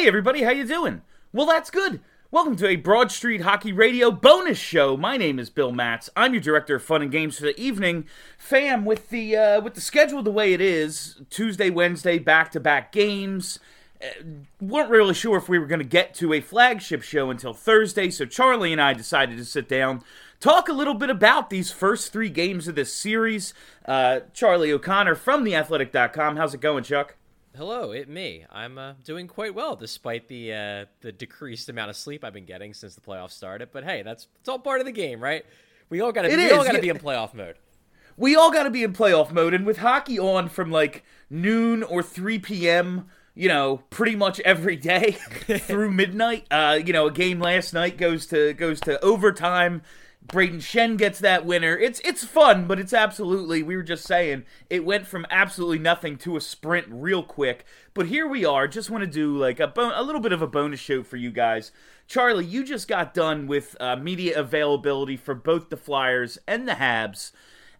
Hey everybody, how you doing? Well, that's good. Welcome to a Broad Street Hockey Radio bonus show. My name is Bill Matz. I'm your director of fun and games for the evening. Fam, with the uh, with the schedule the way it is, Tuesday, Wednesday, back to back games. Uh, weren't really sure if we were going to get to a flagship show until Thursday, so Charlie and I decided to sit down, talk a little bit about these first three games of this series. Uh, Charlie O'Connor from theathletic.com. How's it going, Chuck? Hello, it me. I'm uh, doing quite well despite the uh, the decreased amount of sleep I've been getting since the playoffs started. But hey, that's it's all part of the game, right? We all got to we is. all got to be in playoff mode. We all got to be in playoff mode, and with hockey on from like noon or three p.m. You know, pretty much every day through midnight. Uh, you know, a game last night goes to goes to overtime Brayden Schenn gets that winner. It's it's fun, but it's absolutely we were just saying it went from absolutely nothing to a sprint real quick. But here we are. Just want to do like a bon- a little bit of a bonus show for you guys. Charlie, you just got done with uh, media availability for both the Flyers and the Habs.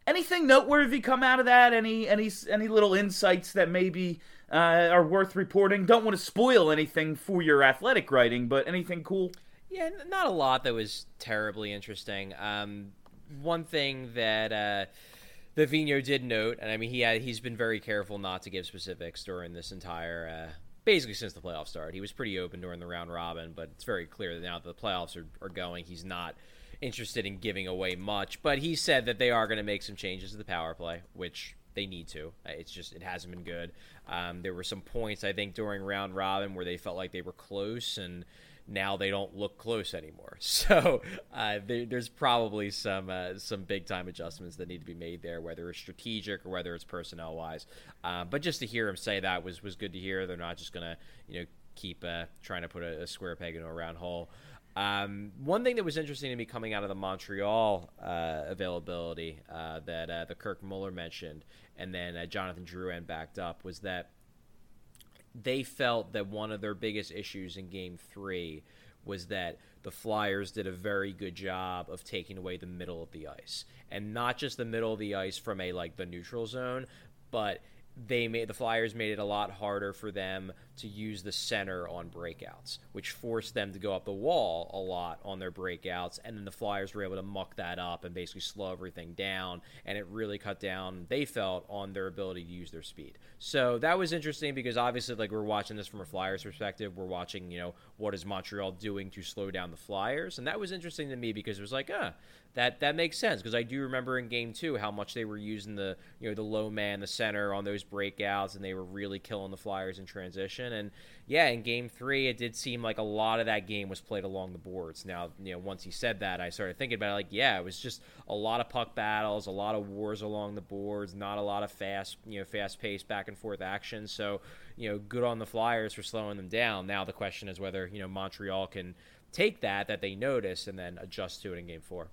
Anything noteworthy come out of that? Any any any little insights that maybe uh, are worth reporting? Don't want to spoil anything for your athletic writing, but anything cool? Yeah, not a lot that was terribly interesting. Um, one thing that uh, that Vigneault did note, and I mean he had he's been very careful not to give specifics during this entire uh, basically since the playoffs started. He was pretty open during the round robin, but it's very clear that now that the playoffs are, are going, he's not interested in giving away much. But he said that they are going to make some changes to the power play, which they need to. It's just it hasn't been good. Um, there were some points I think during round robin where they felt like they were close and now they don't look close anymore. So uh, there, there's probably some uh, some big time adjustments that need to be made there, whether it's strategic or whether it's personnel wise. Um, but just to hear him say that was was good to hear. They're not just gonna you know keep uh, trying to put a, a, square peg into a round hole. Um, one thing that was interesting to me coming out of the Montreal uh, availability uh, that uh, the Kirk Muller mentioned, and then Jonathan Drouin backed up, was that they felt that one of their biggest issues in game three was that the Flyers did a very good job of taking away the middle of the ice. And not just the middle of the ice from a like the neutral zone, but they made the Flyers made it a lot harder for them to use the center on breakouts, which forced them to go up the wall a lot on their breakouts, and then the Flyers were able to muck that up and basically slow everything down, and it really cut down. They felt on their ability to use their speed. So that was interesting because obviously, like we're watching this from a Flyers perspective, we're watching you know what is Montreal doing to slow down the Flyers, and that was interesting to me because it was like, ah, that that makes sense because I do remember in game two how much they were using the you know the low man, the center on those breakouts, and they were really killing the Flyers in transition. And yeah, in game three, it did seem like a lot of that game was played along the boards. Now you know once he said that, I started thinking about it. Like yeah, it was just a lot of puck battles, a lot of wars along the boards, not a lot of fast you know fast paced back and forth action. So you know good on the Flyers for slowing them down. Now the question is whether you know Montreal can take that that they notice and then adjust to it in game four.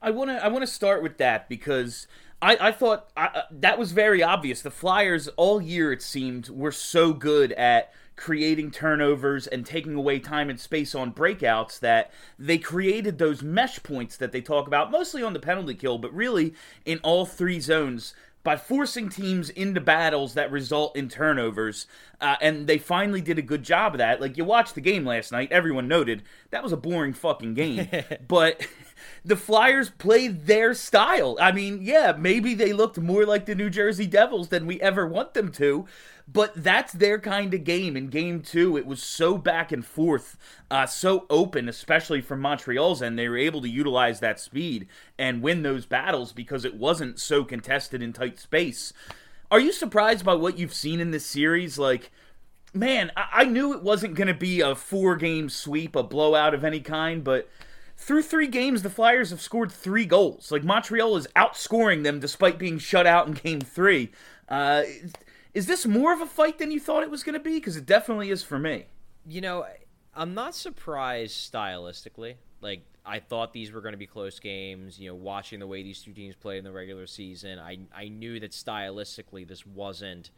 I want to I want to start with that because I, I thought I, uh, that was very obvious. The Flyers all year it seemed were so good at creating turnovers and taking away time and space on breakouts that they created those mesh points that they talk about mostly on the penalty kill, but really in all three zones by forcing teams into battles that result in turnovers. Uh, and they finally did a good job of that. Like you watched the game last night, everyone noted that was a boring fucking game, but the Flyers played their style. I mean, yeah, maybe they looked more like the New Jersey Devils than we ever want them to, but that's their kind of game. In game two, it was so back and forth, uh, so open, especially from Montreal's end. They were able to utilize that speed and win those battles because it wasn't so contested in tight space. Are you surprised by what you've seen in this series? Like, man, I, I knew it wasn't going to be a four game sweep, a blowout of any kind, but through three games, the Flyers have scored three goals. Like Montreal is outscoring them despite being shut out in Game Three. Uh, is this more of a fight than you thought it was going to be? Because it definitely is for me. You know, I'm not surprised stylistically. Like I thought these were going to be close games. You know, watching the way these two teams played in the regular season, I I knew that stylistically this wasn't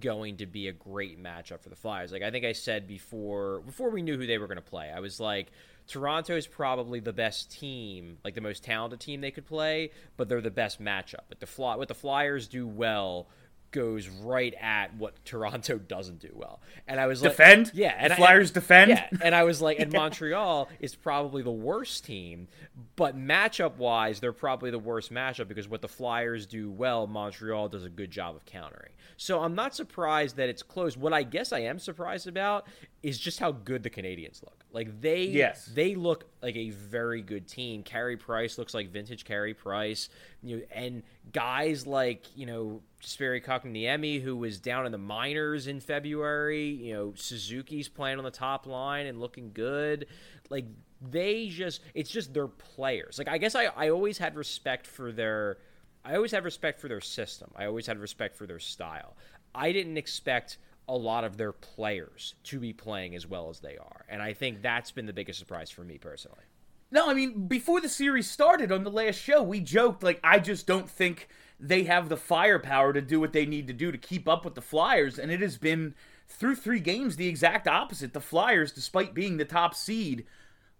going to be a great matchup for the Flyers. Like I think I said before before we knew who they were going to play, I was like Toronto is probably the best team, like the most talented team they could play, but they're the best matchup. But the fly, what the Flyers do well goes right at what Toronto doesn't do well. And I was like, defend, yeah, and the Flyers I, defend, yeah. And I was like, and Montreal is probably the worst team, but matchup wise, they're probably the worst matchup because what the Flyers do well, Montreal does a good job of countering. So I'm not surprised that it's close. What I guess I am surprised about is just how good the Canadiens look. Like they, yes. they look like a very good team. Carey Price looks like vintage Carey Price. You know, and guys like you know Jesperi Kotkaniemi, who was down in the minors in February. You know, Suzuki's playing on the top line and looking good. Like they just, it's just their players. Like I guess I, I always had respect for their, I always had respect for their system. I always had respect for their style. I didn't expect a lot of their players to be playing as well as they are. And I think that's been the biggest surprise for me personally. No, I mean, before the series started on the last show, we joked, like, I just don't think they have the firepower to do what they need to do to keep up with the Flyers. And it has been, through three games, the exact opposite. The Flyers, despite being the top seed,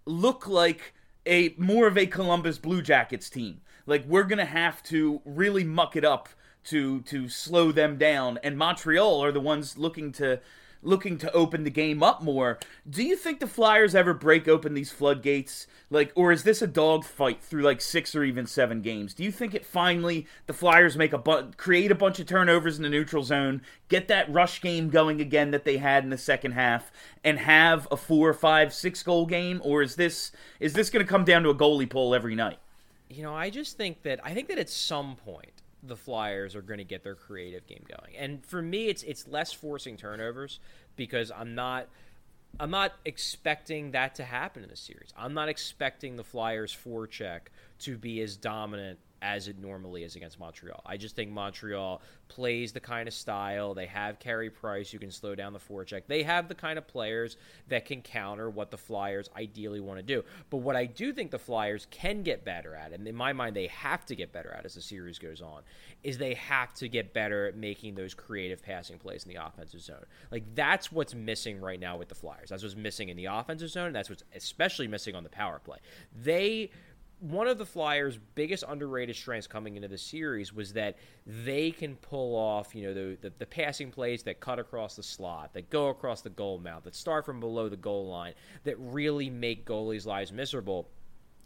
look like a more of a Columbus Blue Jackets team. Like, we're going to have to really muck it up to to slow them down and Montreal are the ones looking to looking to open the game up more. Do you think the Flyers ever break open these floodgates? Like or is this a dogfight through like 6 or even 7 games? Do you think it finally the Flyers make a bu- create a bunch of turnovers in the neutral zone, get that rush game going again that they had in the second half and have a four, five, six goal game or is this is this going to come down to a goalie pull every night? You know, I just think that I think that at some point the Flyers are going to get their creative game going. And for me, it's it's less forcing turnovers because I'm not I'm not expecting that to happen in the series. I'm not expecting the Flyers forecheck to be as dominant as it normally is against Montreal. I just think Montreal plays the kind of style. They have Carey Price who can slow down the forecheck. They have the kind of players that can counter what the Flyers ideally want to do. But what I do think the Flyers can get better at, and in my mind they have to get better at as the series goes on, is they have to get better at making those creative passing plays in the offensive zone. Like that's what's missing right now with the Flyers. That's what's missing in the offensive zone. that's what's especially missing on the power play. They one of the Flyers' biggest underrated strengths coming into the series was that they can pull off, you know, the, the, the, passing plays that cut across the slot, that go across the goal mouth, that start from below the goal line, that really make goalies' lives miserable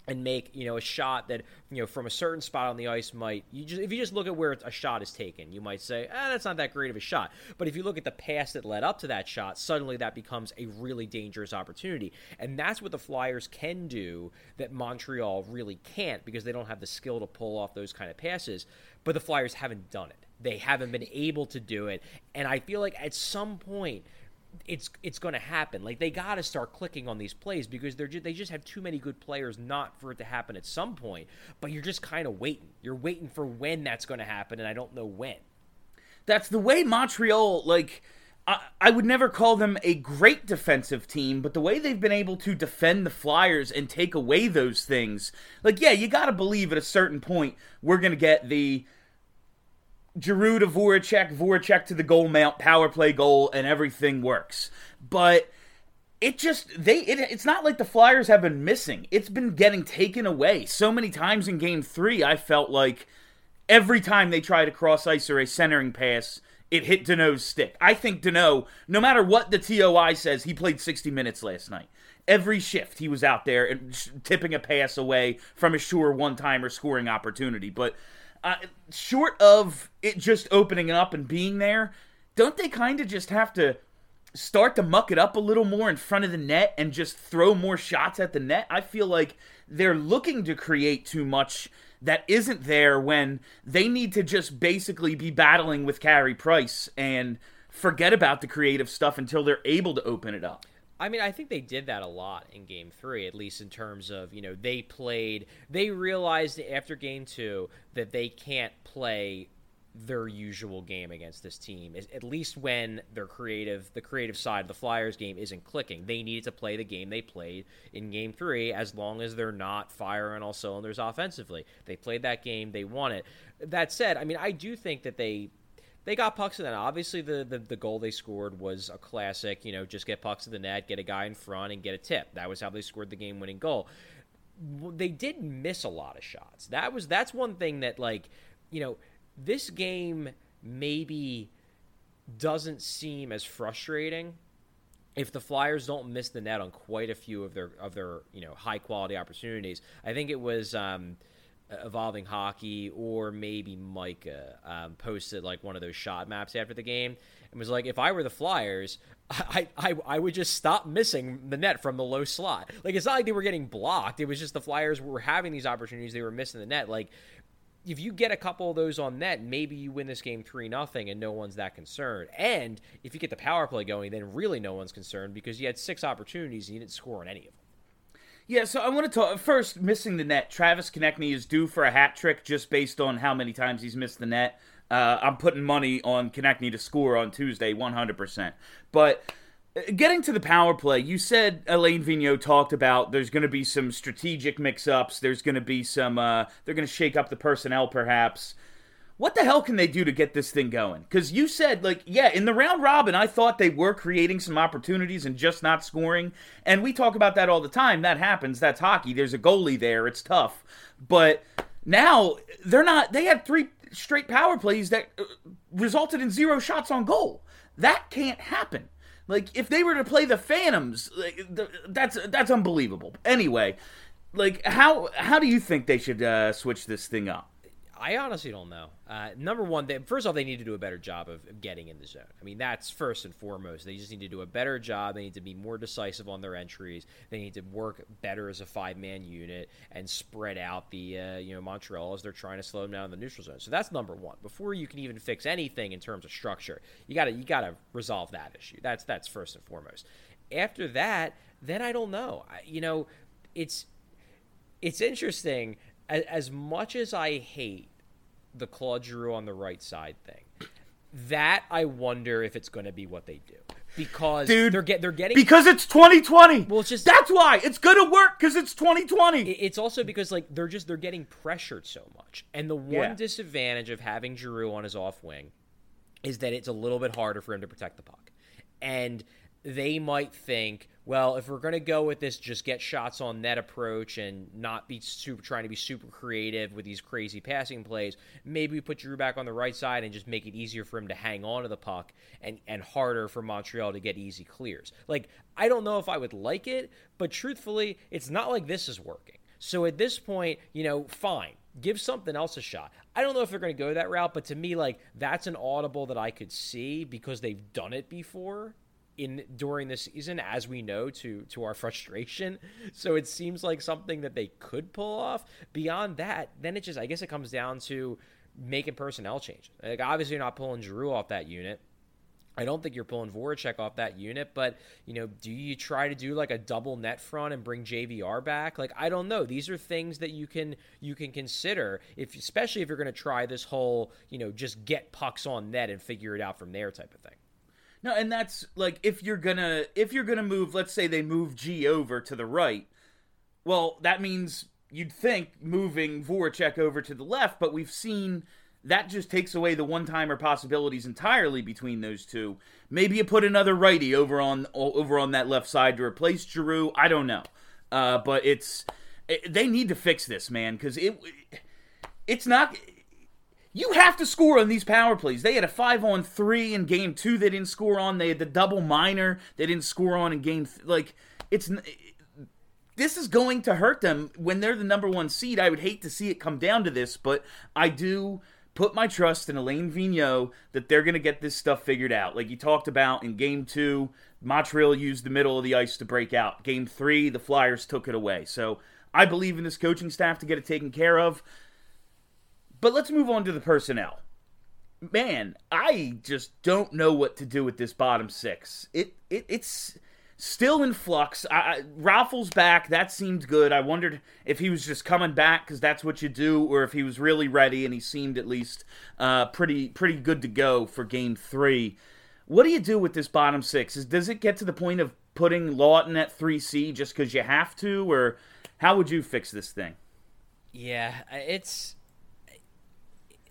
and make you know a shot that you know from a certain spot on the ice might you just if you just look at where a shot is taken you might say ah that's not that great of a shot. But if you look at the pass that led up to that shot suddenly that becomes a really dangerous opportunity. And that's what the flyers can do that montreal really can't because they don't have the skill to pull off those kind of passes. But the flyers haven't done it. They haven't been able to do it. And i feel like at some point it's it's going to happen. Like they got to start clicking on these plays because they're just, they just have too many good players not for it to happen at some point. But you're just kind of waiting. You're waiting for when that's going to happen, and I don't know when. That's the way Montreal like. I, I would never call them a great defensive team, but the way they've been able to defend the Flyers and take away those things, like, yeah, you got to believe at a certain point we're going to get the Giroux to Voracek, Voracek to the goal mount, power play goal, and everything works. But it just they it, it's not like the Flyers have been missing. It's been getting taken away so many times in Game Three. I felt like every time they tried a cross ice or a centering pass, it hit Danault's stick. I think Danault, no matter what the TOI says, he played 60 minutes last night. Every shift he was out there and tipping a pass away from a sure one time or scoring opportunity. But uh, short of it just opening up and being there, don't they kind of just have to start to muck it up a little more in front of the net and just throw more shots at the net? I feel like they're looking to create too much that isn't there when they need to just basically be battling with Carey Price and forget about the creative stuff until they're able to open it up. I mean, I think they did that a lot in game three, at least in terms of, you know, they played, they realized after game two that they can't play their usual game against this team at least when their creative the creative side of the flyers game isn't clicking. They needed to play the game they played in game three as long as they're not firing all cylinders offensively. They played that game they won it. That said i mean i do think that they they got pucks in the net. Obviously, the, the, the goal they scored was a classic. You know, just get pucks in the net, get a guy in front, and get a tip. That was how they scored the game winning goal. They did miss a lot of shots. That was that's one thing that like you know this game maybe doesn't seem as frustrating if the Flyers don't miss the net on quite a few of their of their you know high quality opportunities. I think it was um, evolving hockey or maybe Micah um, posted like one of those shot maps after the game and was like, if I were the Flyers, I, I I would just stop missing the net from the low slot. Like it's not like they were getting blocked. It was just the Flyers were having these opportunities. They were missing the net. Like if you get a couple of those on net, maybe you win this game three nothing, and no one's that concerned. And if you get the power play going, then really no one's concerned because you had six opportunities and you didn't score on any of them. Yeah, so I want to talk first. Missing the net, Travis Konecny is due for a hat trick just based on how many times he's missed the net. Uh, I'm putting money on Konecny to score on Tuesday, 100%. But Getting to the power play, you said Alain Vigneault talked about there's going to be some strategic mix-ups. There's going to be some. Uh, they're going to shake up the personnel, perhaps. What the hell can they do to get this thing going? Because you said, like, yeah, in the round robin, I thought they were creating some opportunities and just not scoring. And we talk about that all the time. That happens. That's hockey. There's a goalie there. It's tough. But now they're not. They had three straight power plays that uh, resulted in zero shots on goal. That can't happen. Like if they were to play the Phantoms, like, that's that's unbelievable. Anyway, like how how do you think they should uh, switch this thing up? I honestly don't know. Uh, number one, they, first off, they need to do a better job of getting in the zone. I mean, that's first and foremost. They just need to do a better job. They need to be more decisive on their entries. They need to work better as a five man unit and spread out the uh, you know Montreal as they're trying to slow them down in the neutral zone. So that's number one. Before you can even fix anything in terms of structure, you gotta you gotta resolve that issue. That's that's first and foremost. After that, then I don't know. I, you know, it's it's interesting as, as much as I hate the Claude Giroux on the right side thing, that I wonder if it's going to be what they do because Dude, they're get they're getting because it's 2020. Well, it's just that's why it's going to work because it's 2020. It's also because like they're just they're getting pressured so much, and the one yeah. disadvantage of having Giroux on his off wing is that it's a little bit harder for him to protect the puck, and they might think, well, if we're going to go with this just get shots on net approach and not be super trying to be super creative with these crazy passing plays, maybe we put Drew back on the right side and just make it easier for him to hang on to the puck and and harder for Montreal to get easy clears. Like I don't know if I would like it, but truthfully, it's not like this is working. So at this point, you know, fine. Give something else a shot. I don't know if they're going to go that route, but to me, like that's an audible that I could see because they've done it before in during the season, as we know, to to our frustration. So it seems like something that they could pull off. Beyond that, then it just I guess it comes down to making personnel changes. Like obviously you're not pulling Giroux off that unit. I don't think you're pulling Voracek off that unit, but you know, do you try to do like a double net front and bring JVR back? Like I don't know. These are things that you can you can consider if especially if you're going to try this whole, you know, just get pucks on net and figure it out from there type of thing. No, and that's like if you're gonna if you're gonna move, let's say they move G over to the right, well, that means you'd think moving Voracek over to the left, but we've seen that just takes away the one-timer possibilities entirely between those two. Maybe you put another righty over on over on that left side to replace Giroux. I don't know, uh, but it's it, they need to fix this, man, because it it's not you have to score on these power plays. They had a five on three in game two. They didn't score on. They had the double minor. They didn't score on in game th- like it's. This is going to hurt them when they're the number one seed. I would hate to see it come down to this, but I do put my trust in Alain Vigneault that they're going to get this stuff figured out. Like you talked about in game two, Montreal used the middle of the ice to break out. Game three, the Flyers took it away. So I believe in this coaching staff to get it taken care of. But let's move on to the personnel. Man, I just don't know what to do with this bottom six. It, it it's still in flux. I, I, Raffl's back. That seemed good. I wondered if he was just coming back because that's what you do, or if he was really ready and he seemed at least uh, pretty pretty good to go for Game Three. What do you do with this bottom six? Is, does it get to the point of putting Laughton at three C just because you have to, or how would you fix this thing? Yeah, it's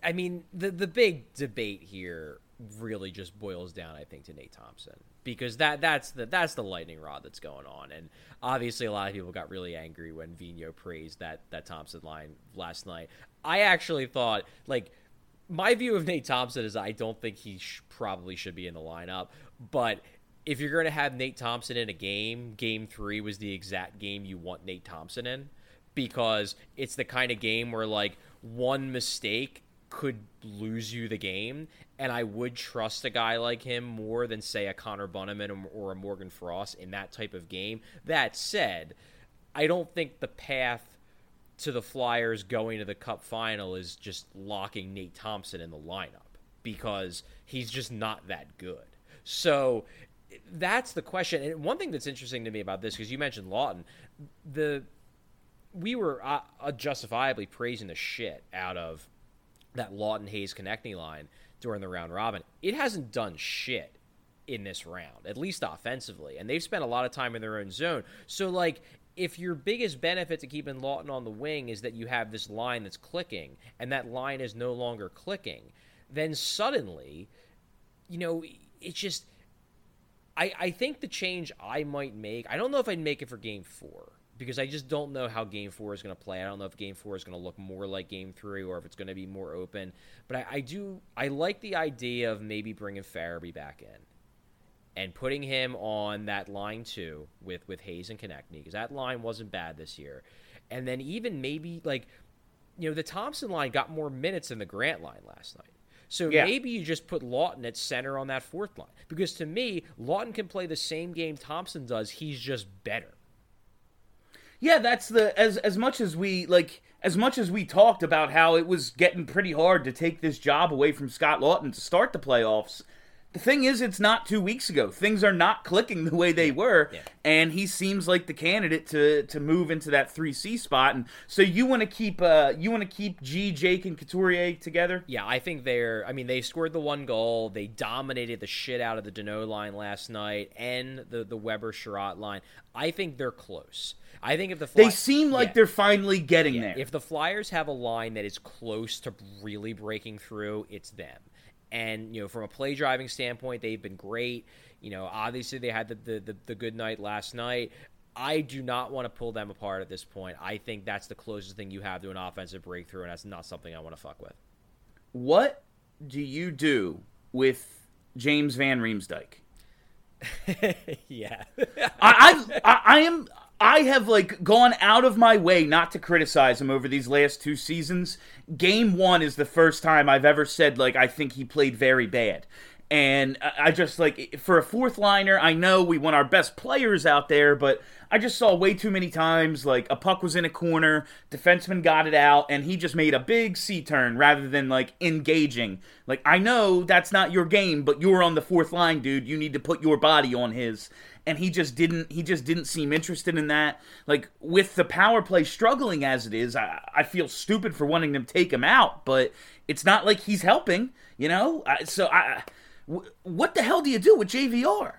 I mean, the the big debate here really just boils down, I think, to Nate Thompson. Because that that's the that's the lightning rod that's going on, and obviously a lot of people got really angry when Vino praised that that Thompson line last night. I actually thought like my view of Nate Thompson is I don't think he sh- probably should be in the lineup, but if you're going to have Nate Thompson in a game, game three was the exact game you want Nate Thompson in. Because it's the kind of game where like one mistake could lose you the game. And I would trust a guy like him more than, say, a Connor Bunnaman or a Morgan Frost in that type of game. That said, I don't think the path to the Flyers going to the Cup final is just locking Nate Thompson in the lineup because he's just not that good. So that's the question. And one thing that's interesting to me about this, because you mentioned Laughton, the we were uh, justifiably praising the shit out of that Laughton Hayes Konecny line during the round robin. It hasn't done shit in this round, at least offensively, and they've spent a lot of time in their own zone. So, like, if your biggest benefit to keeping Laughton on the wing is that you have this line that's clicking, and that line is no longer clicking, then suddenly, you know, it's just. I, I think the change I might make, I don't know if I'd make it for game four because I just don't know how Game Four is going to play. I don't know if Game Four is going to look more like Game Three or if it's going to be more open. But I, I do I like the idea of maybe bringing Farabee back in and putting him on that line too with with Hayes and Konecny because that line wasn't bad this year. And then even maybe like you know the Thompson line got more minutes than the Grant line last night. So yeah. maybe you just put Laughton at center on that fourth line. Because to me, Laughton can play the same game Thompson does. He's just better. Yeah, that's the as as much as we like as much as we talked about how it was getting pretty hard to take this job away from Scott Laughton to start the playoffs. The thing is, it's not two weeks ago. Things are not clicking the way they were, yeah. and he seems like the candidate to to move into that three C spot. And so you want to keep uh you want to keep G, Jake, and Couturier together? Yeah, I think they're. I mean, they scored the one goal. They dominated the shit out of the Danault line last night and the the Weber Chiarot line. I think they're close. I think if the Fly- they seem like yeah. they're finally getting yeah. there. If the Flyers have a line that is close to really breaking through, it's them. And you know, from a play driving standpoint, they've been great. You know, obviously they had the the, the, the good night last night. I do not want to pull them apart at this point. I think that's the closest thing you have to an offensive breakthrough, and that's not something I want to fuck with. What do you do with James Van Riemsdyk? yeah, I, I, I am I have like gone out of my way not to criticize him over these last two seasons. Game one is the first time I've ever said like I think he played very bad. And I just like for a fourth liner, I know we want our best players out there, but I just saw way too many times like a puck was in a corner, defenseman got it out, and he just made a big C turn rather than like engaging. Like I know that's not your game, but you're on the fourth line, dude. You need to put your body on his and he just didn't he just didn't seem interested in that like with the power play struggling as it is i, I feel stupid for wanting to take him out but it's not like he's helping you know so I, what the hell do you do with jvr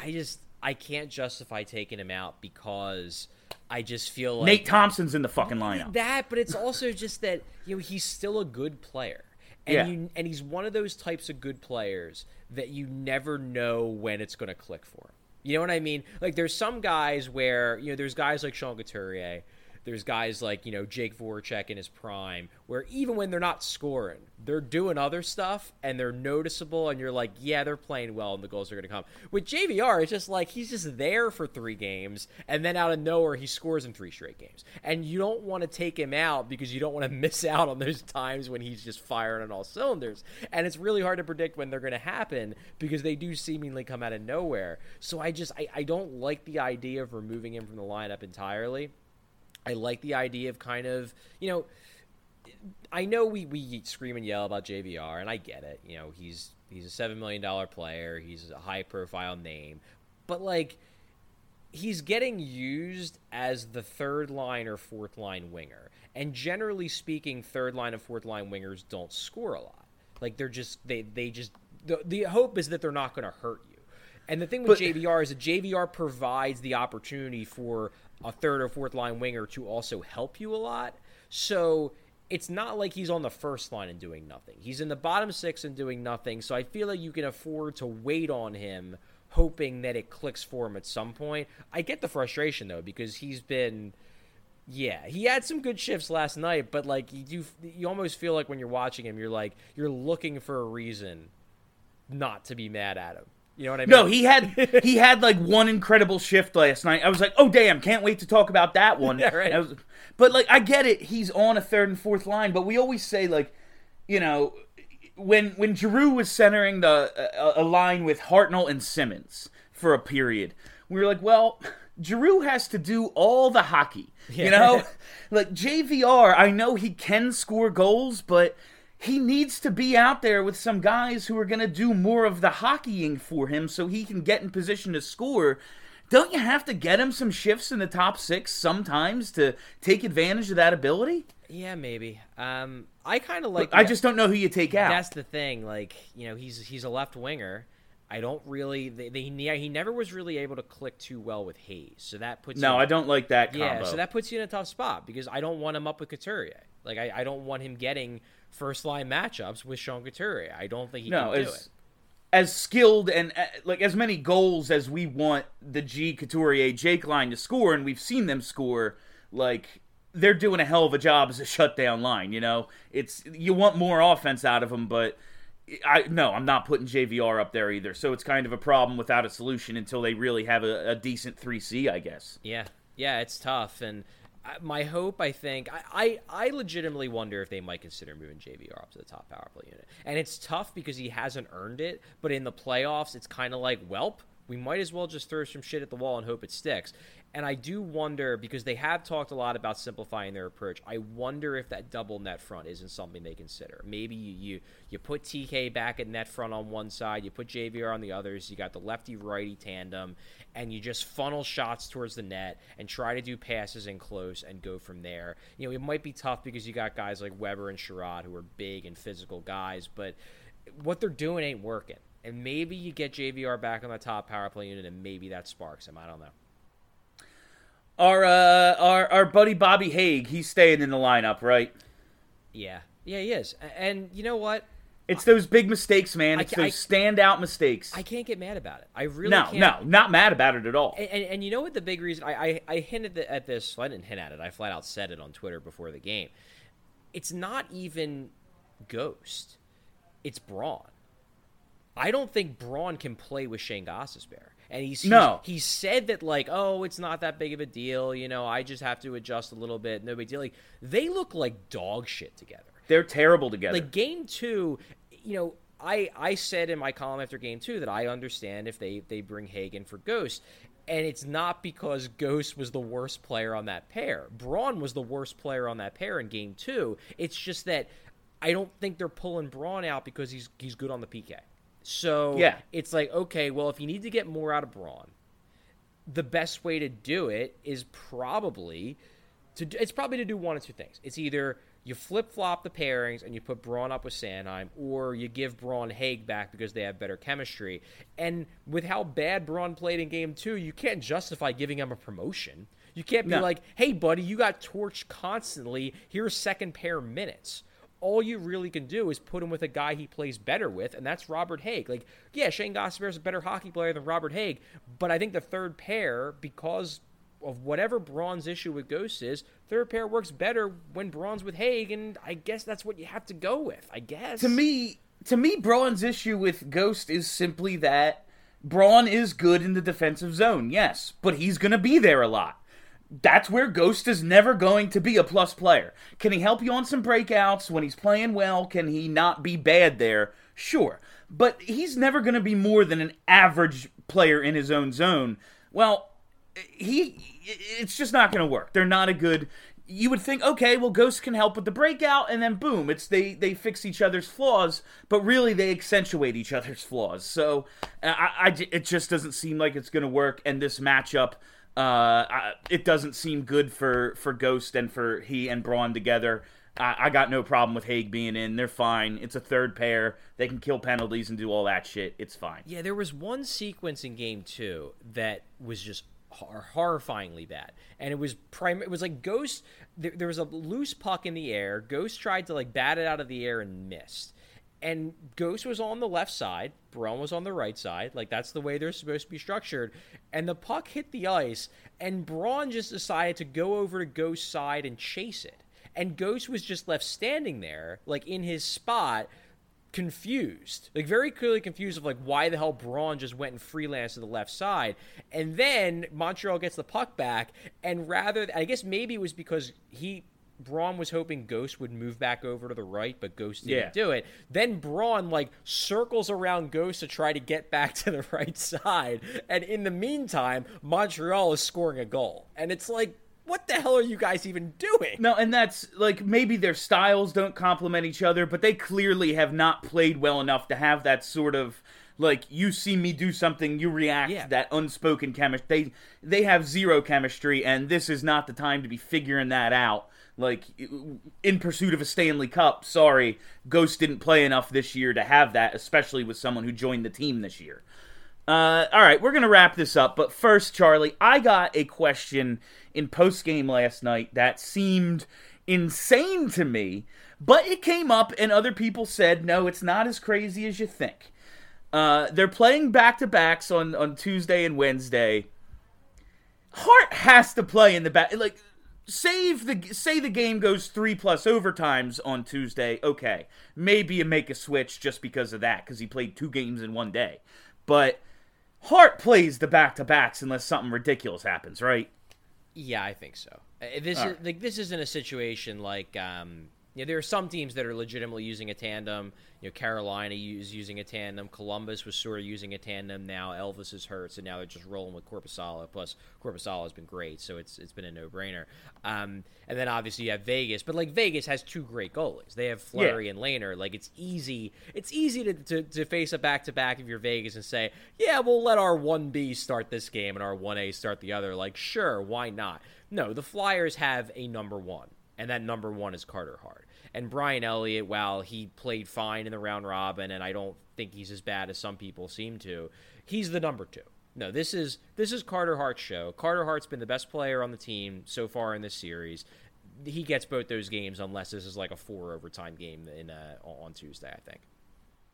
i just i can't justify taking him out because I just feel like Nate Thompson's in the fucking lineup. That, but it's also just that you know he's still a good player, and yeah. you and he's one of those types of good players that you never know when it's going to click for him. You know what I mean? Like there's some guys where you know there's guys like Sean Couturier there's guys like, you know, Jake Voracek in his prime, where even when they're not scoring, they're doing other stuff and they're noticeable, and you're like, yeah, they're playing well and the goals are going to come. With JVR, it's just like he's just there for three games, and then out of nowhere, he scores in three straight games. And you don't want to take him out because you don't want to miss out on those times when he's just firing on all cylinders. And it's really hard to predict when they're going to happen because they do seemingly come out of nowhere. So I just, I, I don't like the idea of removing him from the lineup entirely. I like the idea of kind of, you know, I know we, we scream and yell about JVR, and I get it. You know, he's he's a seven million dollar player. He's a high profile name, but like he's getting used as the third line or fourth line winger. And generally speaking, third line and fourth line wingers don't score a lot. Like they're just they they just the, the hope is that they're not going to hurt you. And the thing with but, JVR is that JVR provides the opportunity for a third or fourth line winger to also help you a lot. So it's not like he's on the first line and doing nothing. He's in the bottom six and doing nothing. So I feel like you can afford to wait on him, hoping that it clicks for him at some point. I get the frustration though because he's been Yeah, he had some good shifts last night, but like you you almost feel like when you're watching him, you're like you're looking for a reason not to be mad at him. You know what I mean? No, he had he had like one incredible shift last night. I was like, oh damn, can't wait to talk about that one. Yeah, right. Was, but like, I get it. He's on a third and fourth line, but we always say like, you know, when when Giroux was centering the a, a line with Hartnell and Simmonds for a period, we were like, well. Giroux has to do all the hockey. You know? like JVR, I know he can score goals, but he needs to be out there with some guys who are going to do more of the hockeying for him so he can get in position to score. Don't you have to get him some shifts in the top six sometimes to take advantage of that ability? Yeah, maybe. Um, I kind of like. I just don't know who you take out. That's the thing. Like, you know, he's he's a left winger. I don't really. They, they, he never was really able to click too well with Hayes, so that puts. No, you, I don't like that. Combo. Yeah, so that puts you in a tough spot because I don't want him up with Couturier. Like, I, I don't want him getting first line matchups with Sean Couturier. I don't think he no, can as, do it. As skilled and uh, like as many goals as we want the G Couturier Jake line to score, and we've seen them score, like they're doing a hell of a job as a shutdown line. You know, it's you want more offense out of them, but I no, I'm not putting JVR up there either. So it's kind of a problem without a solution until they really have a, a decent three C, I guess. Yeah, yeah, it's tough, and my hope, I think, I, I, I legitimately wonder if they might consider moving JVR up to the top power play unit, and it's tough because he hasn't earned it. But in the playoffs, it's kind of like, welp, we might as well just throw some shit at the wall and hope it sticks. And I do wonder because they have talked a lot about simplifying their approach. I wonder if that double net front isn't something they consider. Maybe you you, you put TK back at net front on one side, you put JVR on the others. You got the lefty righty tandem, and you just funnel shots towards the net and try to do passes in close and go from there. You know, it might be tough because you got guys like Weber and Chiarot who are big and physical guys, but what they're doing ain't working. And maybe you get JVR back on the top power play unit, and maybe that sparks him. I don't know. Our uh, our our buddy Bobby Hagg, he's staying in the lineup, right? Yeah, yeah, he is. And you know what? It's those big mistakes, man. It's those I, standout mistakes. I can't get mad about it. I really no, can't. no, not mad about it at all. And, and, and you know what? The big reason I, I, I hinted at this. Well, I didn't hint at it. I flat out said it on Twitter before the game. It's not even Ghost. It's Braun. I don't think Braun can play with Shayne Gostisbehere. And he's, no. he said that like, oh, it's not that big of a deal. You know, I just have to adjust a little bit. No big deal. Like they look like dog shit together. They're terrible together. Like game two, you know, I I said in my column after game two that I understand if they they bring Hagen for Ghost. And it's not because Ghost was the worst player on that pair. Braun was the worst player on that pair in game two. It's just that I don't think they're pulling Braun out because he's he's good on the PK. So yeah. it's like, okay, well, if you need to get more out of Braun, the best way to do it is probably to do, it's probably to do one of two things. It's either you flip flop the pairings and you put Braun up with Sanheim, or you give Braun Hagg back because they have better chemistry. And with how bad Braun played in game two, you can't justify giving him a promotion. You can't be no. like, hey, buddy, you got torched constantly. Here's second pair minutes all you really can do is put him with a guy he plays better with, and that's Robert Hagg. Like, yeah, Shayne Gostisbehere is a better hockey player than Robert Hagg, but I think the third pair, because of whatever Braun's issue with Ghost is, third pair works better when Braun's with Hagg, and I guess that's what you have to go with. I guess to me, to me, Braun's issue with Ghost is simply that Braun is good in the defensive zone, yes, but he's going to be there a lot that's where Ghost is never going to be a plus player. Can he help you on some breakouts when he's playing well? Can he not be bad there? Sure. But he's never going to be more than an average player in his own zone. Well, he it's just not going to work. They're not a good you would think okay well ghost can help with the breakout and then boom it's they they fix each other's flaws but really they accentuate each other's flaws so i, I it just doesn't seem like it's going to work and this matchup uh, it doesn't seem good for for Ghost and for he and Braun together. I, I, got no problem with Hagg being in. They're fine. It's a third pair. They can kill penalties and do all that shit. It's fine. Yeah, there was one sequence in game two that was just hor- horrifyingly bad, and it was prime. It was like Ghost. There, there was a loose puck in the air. Ghost tried to like bat it out of the air and missed and Ghost was on the left side, Braun was on the right side. Like that's the way they're supposed to be structured. And the puck hit the ice, and Braun just decided to go over to Ghost's side and chase it. And Ghost was just left standing there, like in his spot, confused, like very clearly confused of like why the hell Braun just went and freelance to the left side, and then Montreal gets the puck back, and rather, I guess maybe it was because he Braun was hoping Ghost would move back over to the right, but Ghost didn't Yeah. do it. Then Braun like circles around Ghost to try to get back to the right side, and in the meantime, Montreal is scoring a goal, and it's like, what the hell are you guys even doing? No, and that's like maybe their styles don't complement each other, but they clearly have not played well enough to have that sort of like you see me do something, you react. Yeah. That unspoken chemistry. They they have zero chemistry, and this is not the time to be figuring that out. Like in pursuit of a Stanley Cup. Sorry, Ghost didn't play enough this year to have that, especially with someone who joined the team this year. Uh, all right, we're gonna wrap this up, but first, Charlie, I got a question in post game last night that seemed insane to me, but it came up, and other people said, no, it's not as crazy as you think. Uh, they're playing back to backs on on Tuesday and Wednesday. Hart has to play in the back, like. Save the say the game goes three plus overtimes on Tuesday. Okay, maybe you make a switch just because of that because he played two games in one day. But Hart plays the back to backs unless something ridiculous happens, right? Yeah, I think so. Uh, This All is right. like this isn't a situation like um, you know, there are some teams that are legitimately using a tandem. You know, Carolina is using a tandem. Columbus was sort of using a tandem. Now Elvis is hurt, so now they're just rolling with Korpisalo. Plus, Korpisalo has been great, so it's it's been a no brainer. Um, and then obviously you have Vegas, but like Vegas has two great goalies. They have Fleury and Lehner. Like it's easy. It's easy to, to, to face a back to back if you're Vegas and say, yeah, we'll let our one B start this game and our one A start the other. Like sure, why not? No, the Flyers have a number one, and that number one is Carter Hart. And Brian Elliott, while he played fine in the round robin, and I don't think he's as bad as some people seem to, he's the number two. No, this is this is Carter Hart's show. Carter Hart's been the best player on the team so far in this series. He gets both those games unless this is like a four overtime game in uh, on Tuesday. I think.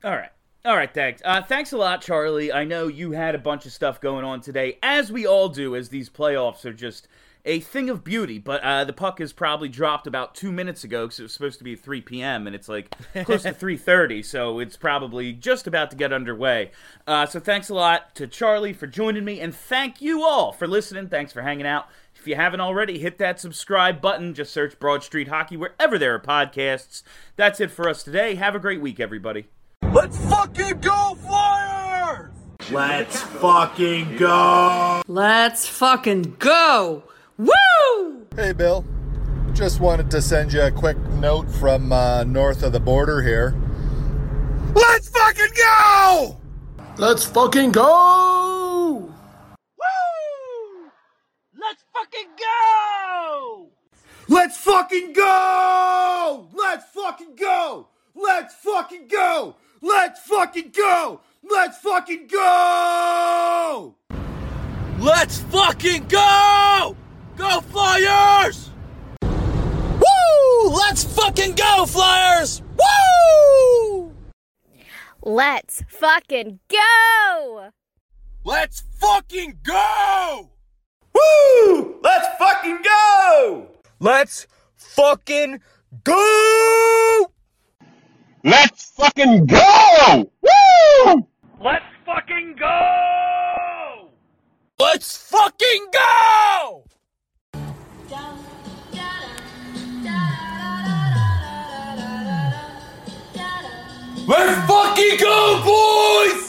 All right. All right, thanks. Uh, thanks a lot, Charlie. I know you had a bunch of stuff going on today, as we all do, as these playoffs are just a thing of beauty. But uh, the puck is probably dropped about two minutes ago because it was supposed to be 3 p.m. and it's like close to 3:30, so it's probably just about to get underway. Uh, so thanks a lot to Charlie for joining me, and thank you all for listening. Thanks for hanging out. If you haven't already, hit that subscribe button. Just search Broad Street Hockey wherever there are podcasts. That's it for us today. Have a great week, everybody. Let's fucking go, Flyers! Let's fucking go! Let's fucking go! Woo! Hey, Bill. Just wanted to send you a quick note from uh, north of the border here. Let's fucking go! Let's fucking go! Woo! Let's fucking go! Let's fucking go! Let's fucking go! Let's fucking go! Let's fucking go! Let's fucking go! Let's fucking go! Go Flyers! Woo! Let's fucking go, Flyers! Woo! Let's fucking go! Let's fucking go! Woo! Let's fucking go! Let's fucking go! Let's fucking go! Woo! Let's fucking go! Let's fucking go! Let's fucking go, boys!